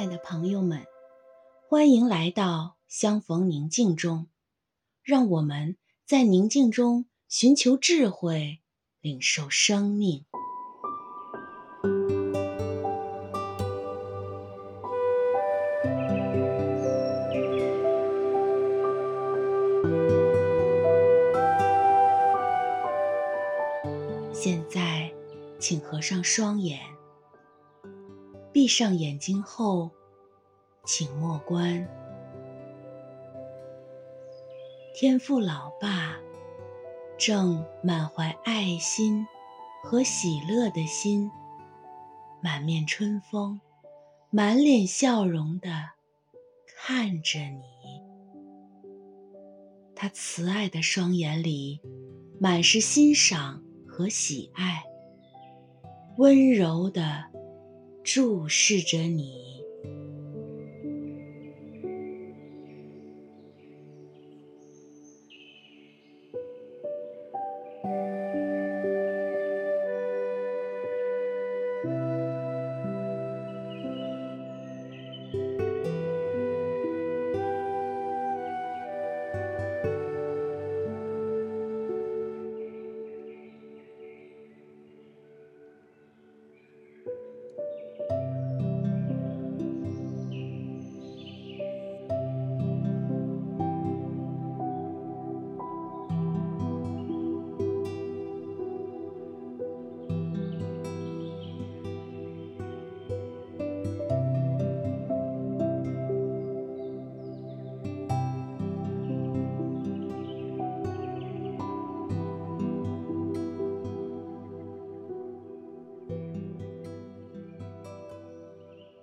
亲爱的朋友们，欢迎来到相逢宁静中，让我们在宁静中寻求智慧，领受生命。现在，请合上双眼。闭上眼睛后，请默观。天父老爸正满怀爱心和喜乐的心，满面春风、满脸笑容地看着你。他慈爱的双眼里满是欣赏和喜爱，温柔的注视着你。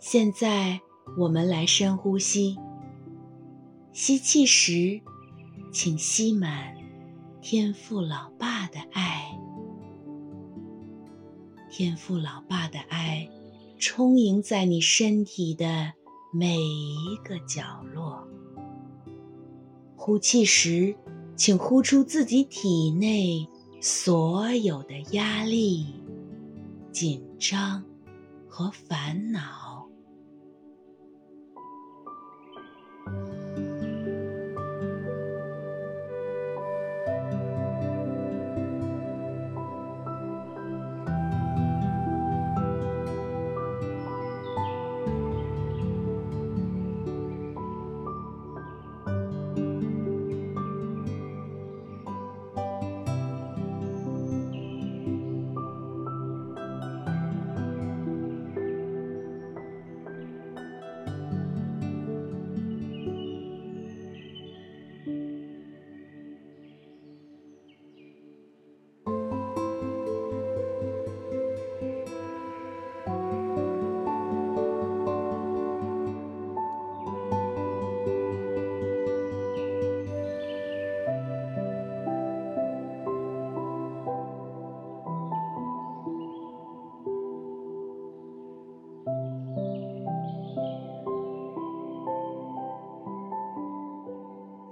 现在，我们来深呼吸。吸气时，请吸满天父老爸的爱。天父老爸的爱，充盈在你身体的每一个角落。呼气时，请呼出自己体内所有的压力、紧张和烦恼。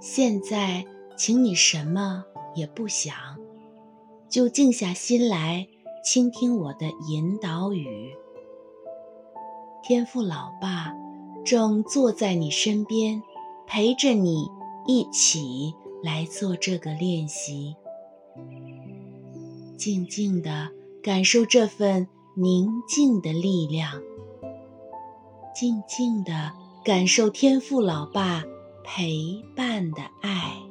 现在，请你什么也不想，就静下心来倾听我的引导语。天赋老爸正坐在你身边，陪着你一起来做这个练习。静静的感受这份宁静的力量，静静的感受天赋老爸陪伴的爱。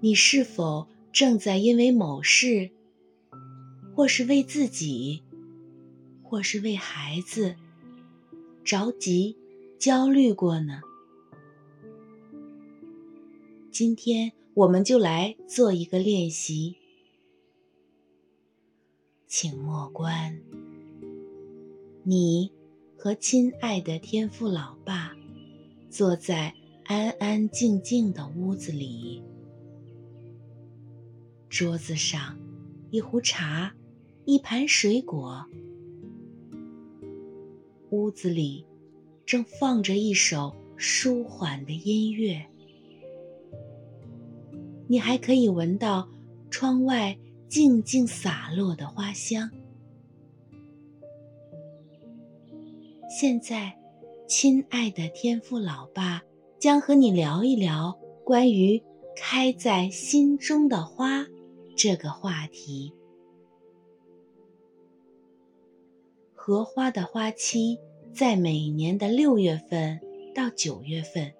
你是否正在因为某事，或是为自己，或是为孩子，着急、焦虑过呢？今天我们就来做一个练习，请默观。你和亲爱的天父老爸坐在安安静静的屋子里，桌子上一壶茶，一盘水果。屋子里正放着一首舒缓的音乐，你还可以闻到窗外静静洒落的花香。现在，亲爱的天父老爸将和你聊一聊关于开在心中的花这个话题。荷花的花期在每年的六月份到九月份，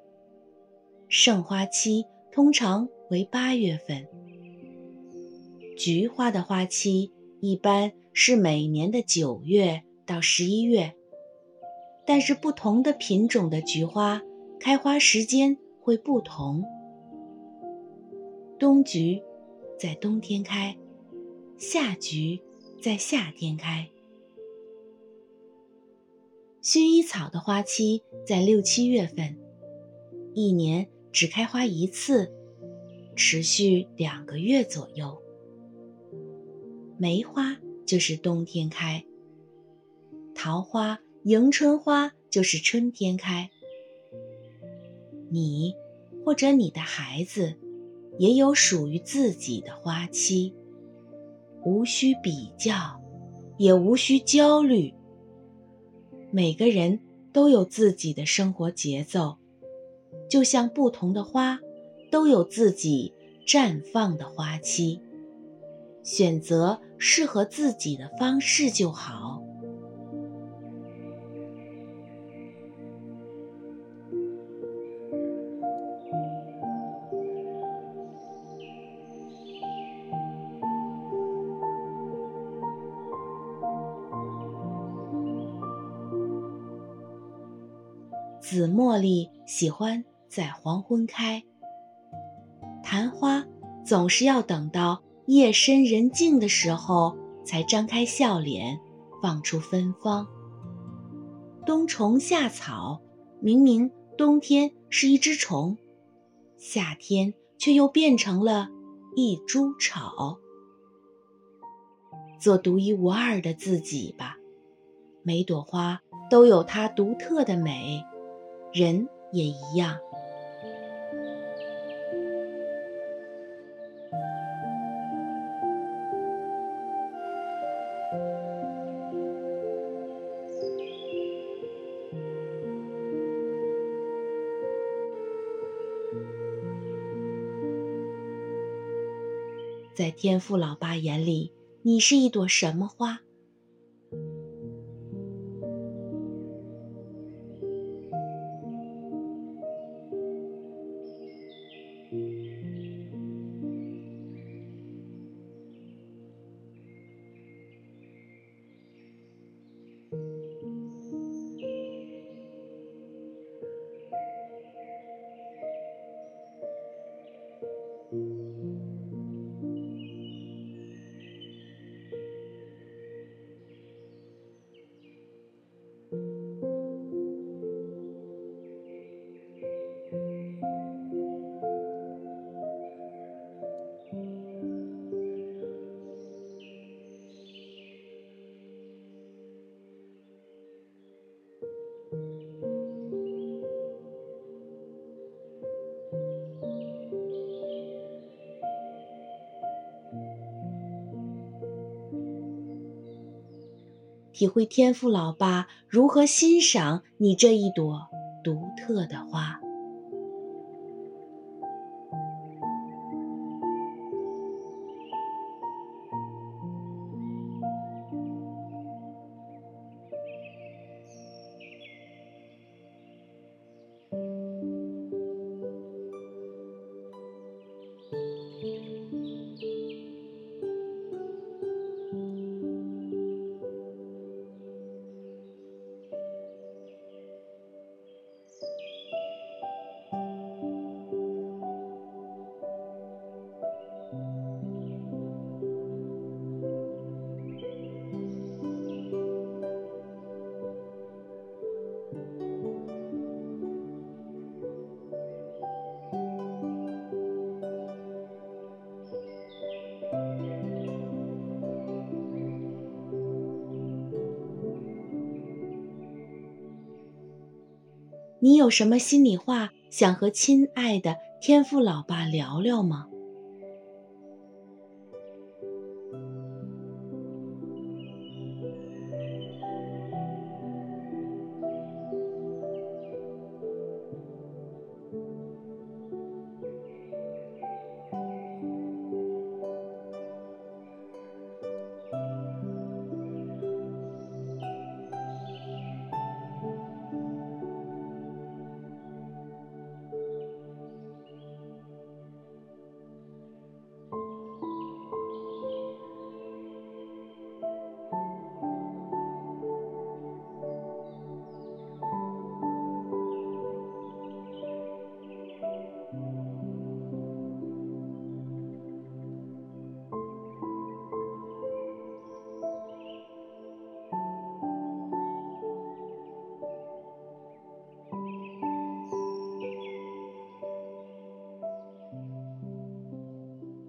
盛花期通常为八月份。菊花的花期一般是每年的九月到十一月，但是不同的品种的菊花开花时间会不同。冬菊在冬天开，夏菊在夏天开。薰衣草的花期在六七月份，一年只开花一次，持续两个月左右。梅花就是冬天开，桃花、迎春花就是春天开。你或者你的孩子也有属于自己的花期，无需比较，也无需焦虑。每个人都有自己的生活节奏，就像不同的花都有自己绽放的花期，选择适合自己的方式就好。紫茉莉喜欢在黄昏开，昙花总是要等到夜深人静的时候才张开笑脸，放出芬芳。冬虫夏草，明明冬天是一只虫，夏天却又变成了一株草。做独一无二的自己吧，每朵花都有它独特的美。人也一样。在天父老爸眼里，你是一朵什么花？体会天赋老爸如何欣赏你这一朵独特的花。你有什么心里话想和亲爱的天赋老爸聊聊吗？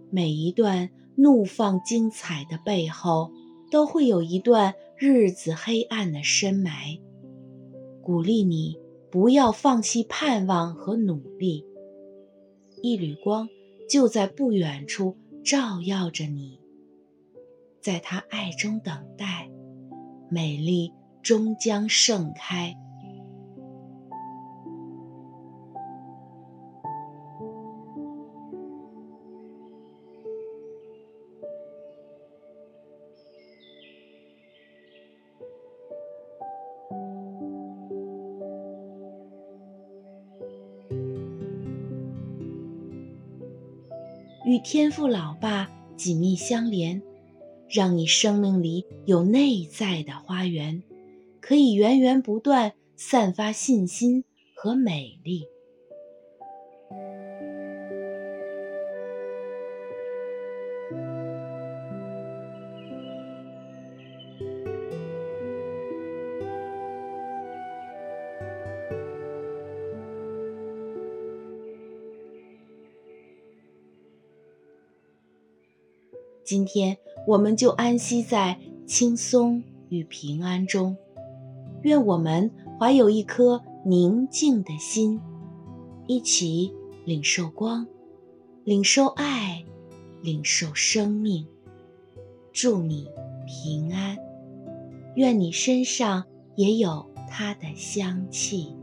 每一段怒放精彩的背后，都会有一段日子黑暗的深埋。鼓励你不要放弃盼望和努力。一缕光就在不远处照耀着你，在他爱中等待，美丽终将盛开。与天赋老爸紧密相连，让你生命里有内在的花园，可以源源不断散发信心和美丽。今天，我们就安息在轻松与平安中。愿我们怀有一颗宁静的心，一起领受光，领受爱，领受生命。祝你平安，愿你身上也有它的香气。